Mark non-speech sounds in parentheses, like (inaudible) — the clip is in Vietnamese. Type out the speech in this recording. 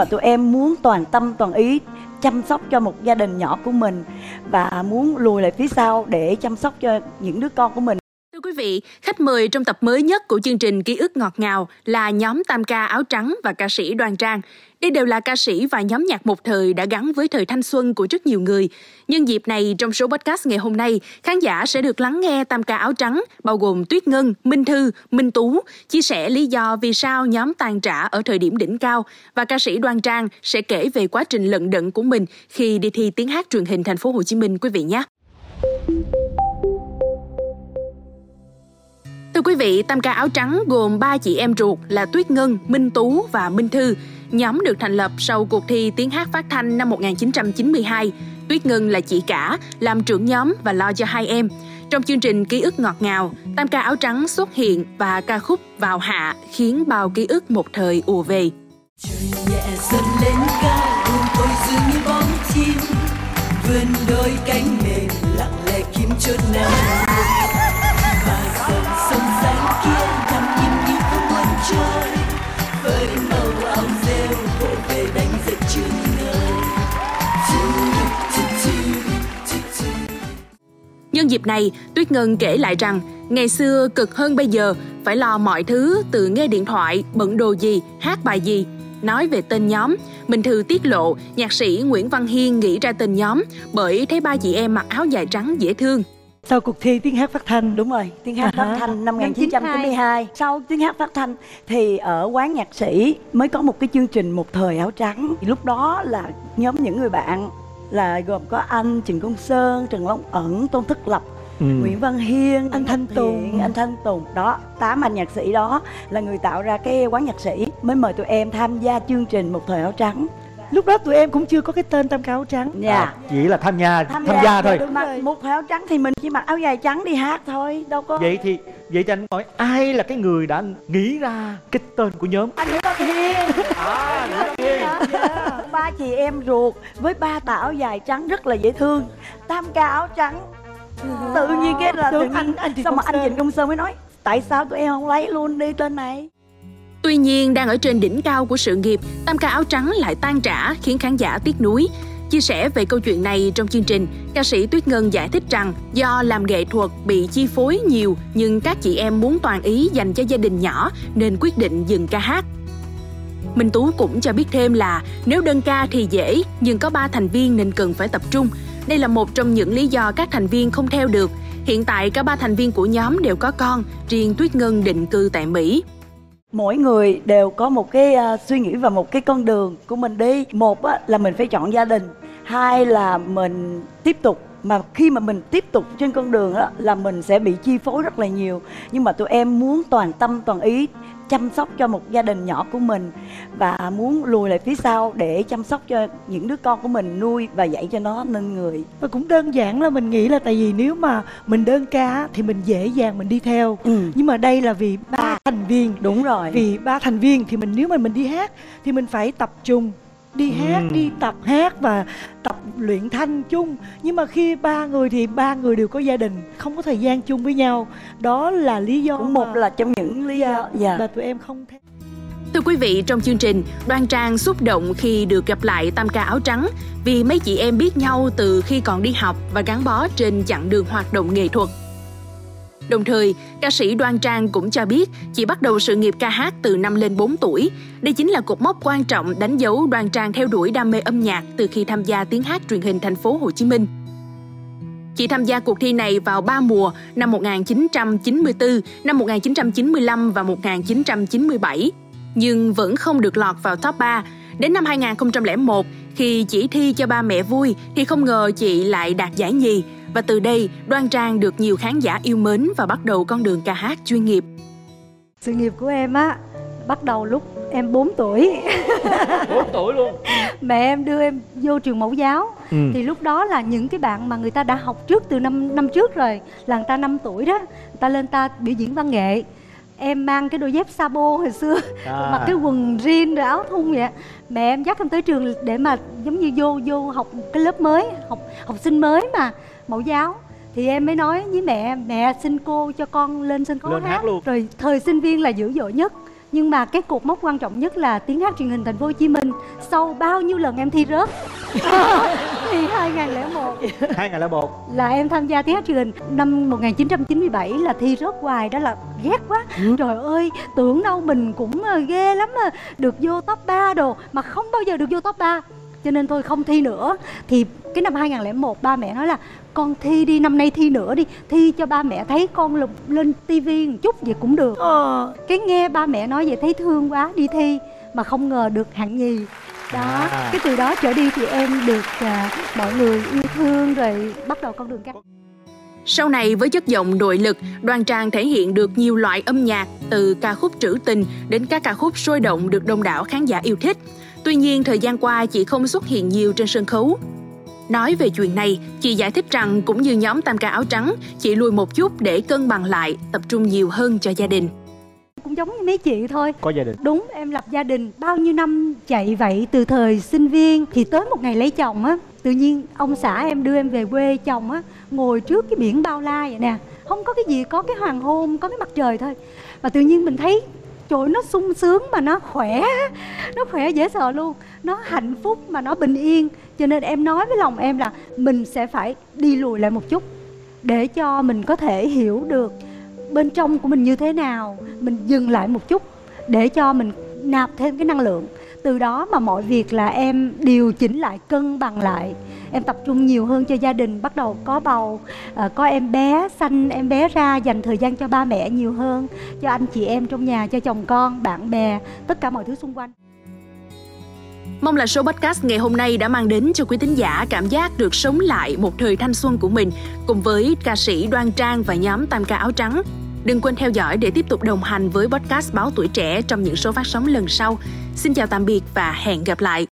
mà tụi em muốn toàn tâm, toàn ý chăm sóc cho một gia đình nhỏ của mình và muốn lùi lại phía sau để chăm sóc cho những đứa con của mình. Thưa quý vị, khách mời trong tập mới nhất của chương trình Ký ức ngọt ngào là nhóm tam ca áo trắng và ca sĩ Đoàn Trang. Đây đều là ca sĩ và nhóm nhạc một thời đã gắn với thời thanh xuân của rất nhiều người. Nhân dịp này, trong số podcast ngày hôm nay, khán giả sẽ được lắng nghe tam ca áo trắng, bao gồm Tuyết Ngân, Minh Thư, Minh Tú, chia sẻ lý do vì sao nhóm tàn trả ở thời điểm đỉnh cao và ca sĩ Đoan Trang sẽ kể về quá trình lận đận của mình khi đi thi tiếng hát truyền hình thành phố Hồ Chí Minh quý vị nhé. Quý vị, tam ca áo trắng gồm ba chị em ruột là Tuyết Ngân, Minh Tú và Minh Thư. Nhóm được thành lập sau cuộc thi tiếng hát phát thanh năm 1992. Tuyết Ngân là chị cả, làm trưởng nhóm và lo cho hai em. Trong chương trình Ký ức ngọt ngào, tam ca áo trắng xuất hiện và ca khúc Vào hạ khiến bao ký ức một thời ùa về. Trời nhẹ dần lên cao, hồn tôi dường như bóng chim, vươn đôi cánh mềm lặng lẽ kiếm chốt nào Nhân dịp này, Tuyết Ngân kể lại rằng ngày xưa cực hơn bây giờ, phải lo mọi thứ từ nghe điện thoại, bận đồ gì, hát bài gì. Nói về tên nhóm, Minh Thư tiết lộ nhạc sĩ Nguyễn Văn Hiên nghĩ ra tên nhóm bởi thấy ba chị em mặc áo dài trắng dễ thương. Sau cuộc thi tiếng hát phát thanh Đúng rồi, tiếng hát À phát há. thanh năm Năm 1992 Sau tiếng hát phát thanh thì ở quán nhạc sĩ mới có một cái chương trình một thời áo trắng Lúc đó là nhóm những người bạn là gồm có anh Trần Công Sơn, Trần Long Ẩn, Tôn Thức Lập Ừ. Nguyễn Văn Hiên, Anh Thanh Tùng. Thiện, anh Thanh Tùng. Đó tám anh nhạc sĩ đó là người tạo ra cái quán nhạc sĩ mới mời tụi em tham gia chương trình một thời áo trắng. Lúc đó tụi em cũng chưa có cái tên tam ca áo trắng. Nha chỉ là tham gia tham, tham gia thôi. được mặc một thời áo trắng thì mình chỉ mặc áo dài trắng đi hát thôi đâu có vậy thì vậy thì anh hỏi ai là cái người đã nghĩ ra cái tên của nhóm? Anh Nguyễn Văn Hiên. À Nguyễn Văn Hiên. Dạ. Ba chị em ruột với ba tà áo dài trắng rất là dễ thương tam ca áo trắng tự nhiên cái là tự nhiên anh- anh xong mà anh Sơn. Trịnh Công Sơn mới nói tại sao tụi em không lấy luôn đi tên này Tuy nhiên, đang ở trên đỉnh cao của sự nghiệp, tam ca áo trắng lại tan trả khiến khán giả tiếc nuối. Chia sẻ về câu chuyện này trong chương trình, ca sĩ Tuyết Ngân giải thích rằng do làm nghệ thuật bị chi phối nhiều nhưng các chị em muốn toàn ý dành cho gia đình nhỏ nên quyết định dừng ca hát. Minh Tú cũng cho biết thêm là nếu đơn ca thì dễ nhưng có 3 thành viên nên cần phải tập trung. Đây là một trong những lý do các thành viên không theo được. Hiện tại cả ba thành viên của nhóm đều có con, riêng Tuyết Ngân định cư tại Mỹ. mỗi người đều có một cái uh, suy nghĩ và một cái con đường của mình đi một á, là mình phải chọn gia đình hai là mình tiếp tục mà khi mà mình tiếp tục trên con đường đó là mình sẽ bị chi phối rất là nhiều nhưng mà tụi em muốn toàn tâm toàn ý chăm sóc cho một gia đình nhỏ của mình và muốn lùi lại phía sau để chăm sóc cho những đứa con của mình nuôi và dạy cho nó nên người. Và cũng đơn giản là mình nghĩ là tại vì nếu mà mình đơn ca thì mình dễ dàng mình đi theo. Ừ. Nhưng mà đây là vì ba thành viên. Đúng rồi. Vì ba thành viên thì mình nếu mà mình đi hát Thì mình phải tập trung đi hát, Ừ. đi tập hát và tập luyện thanh chung Nhưng mà khi ba người thì ba người đều có gia đình Không có thời gian chung với nhau Đó là lý do cũng một mà- là trong những lý do dạ Và tụi em không theo Thưa quý vị, trong chương trình, Đoan Trang xúc động khi được gặp lại tam ca áo trắng vì mấy chị em biết nhau từ khi còn đi học và gắn bó trên chặng đường hoạt động nghệ thuật. Đồng thời, ca sĩ Đoan Trang cũng cho biết chị bắt đầu sự nghiệp ca hát từ năm lên 4 tuổi. Đây chính là cột mốc quan trọng đánh dấu Đoan Trang theo đuổi đam mê âm nhạc từ khi tham gia tiếng hát truyền hình thành phố Hồ Chí Minh. Chị tham gia cuộc thi này vào 3 mùa năm 1994, năm 1995 và 1997, nhưng vẫn không được lọt vào top 3. Đến năm 2001, khi chỉ thi cho ba mẹ vui thì không ngờ chị lại đạt giải nhì và từ đây Đoan Trang được nhiều khán giả yêu mến và bắt đầu con đường ca hát chuyên nghiệp. Sự nghiệp của em á bắt đầu lúc em 4 tuổi. (laughs) 4 tuổi luôn Mẹ em đưa em vô trường mẫu giáo. ừ. Thì lúc đó là những cái bạn mà người ta đã học trước từ năm năm trước rồi, là người ta 5 tuổi đó, người ta lên ta biểu diễn văn nghệ. Em mang cái đôi dép sabo hồi xưa, à. (laughs) mặc cái quần jean rồi áo thun vậy. Mẹ em dắt em tới trường để mà giống như vô vô học cái lớp mới, học học sinh mới mà mẫu giáo. Thì em mới nói với mẹ, mẹ xin cô cho con lên sân khấu Lên hát luôn. Rồi thời sinh viên là dữ dội nhất. Nhưng mà cái cột mốc quan trọng nhất là tiếng hát truyền hình thành phố Hồ Chí Minh. Sau bao nhiêu lần em thi rớt? (laughs) Thì 2001 2001 là em tham gia tiếng hát truyền hình. Năm 1997 là thi rớt hoài đó là ghét quá. Trời ơi tưởng đâu mình cũng ờ, ghê lắm mà được vô top 3 đồ mà không bao giờ được vô top 3 cho nên thôi không thi nữa. Thì cái năm 2001 ba mẹ nói là con thi đi năm nay thi nữa đi. Thi cho ba mẹ thấy con lục lên tivi một chút vậy cũng được. Ờ, cái nghe ba mẹ nói vậy thấy thương quá đi thi mà không ngờ được hạng nhì. Đó À. cái từ đó trở đi thì em được à, mọi người yêu thương rồi bắt đầu con đường ca Sau này với chất giọng nội lực, Đoan Trang thể hiện được nhiều loại âm nhạc từ ca khúc trữ tình đến các ca khúc sôi động được đông đảo khán giả yêu thích. Tuy nhiên thời gian qua chị không xuất hiện nhiều trên sân khấu. Nói về chuyện này, chị giải thích rằng cũng như nhóm Tam ca áo trắng, chị lùi một chút để cân bằng lại, tập trung nhiều hơn cho gia đình. cũng giống như mấy chị thôi có gia đình đúng em lập gia đình bao nhiêu năm chạy vậy từ thời sinh viên thì tới một ngày lấy chồng á tự nhiên ông xã em đưa em về quê chồng á ngồi trước cái biển bao la vậy nè. Không có cái gì, có cái hoàng hôn, có cái mặt trời thôi. Mà tự nhiên mình thấy trời nó sung sướng mà nó khỏe nó khỏe dễ sợ luôn. Nó hạnh phúc mà nó bình yên. Cho nên em nói với lòng em là mình sẽ phải đi lùi lại một chút để cho mình có thể hiểu được bên trong của mình như thế nào. Mình dừng lại một chút để cho mình nạp thêm cái năng lượng. Từ đó mà mọi việc là em điều chỉnh lại, cân bằng lại em tập trung nhiều hơn cho gia đình bắt đầu có bầu à, có em bé sanh em bé ra dành thời gian cho ba mẹ nhiều hơn cho anh chị em trong nhà cho chồng con bạn bè tất cả mọi thứ xung quanh Mong là số podcast ngày hôm nay đã mang đến cho quý thính giả cảm giác được sống lại một thời thanh xuân của mình cùng với ca sĩ Đoan Trang và nhóm Tam ca áo trắng. Đừng quên theo dõi để tiếp tục đồng hành với podcast Báo Tuổi Trẻ trong những số phát sóng lần sau. Xin chào tạm biệt và hẹn gặp lại.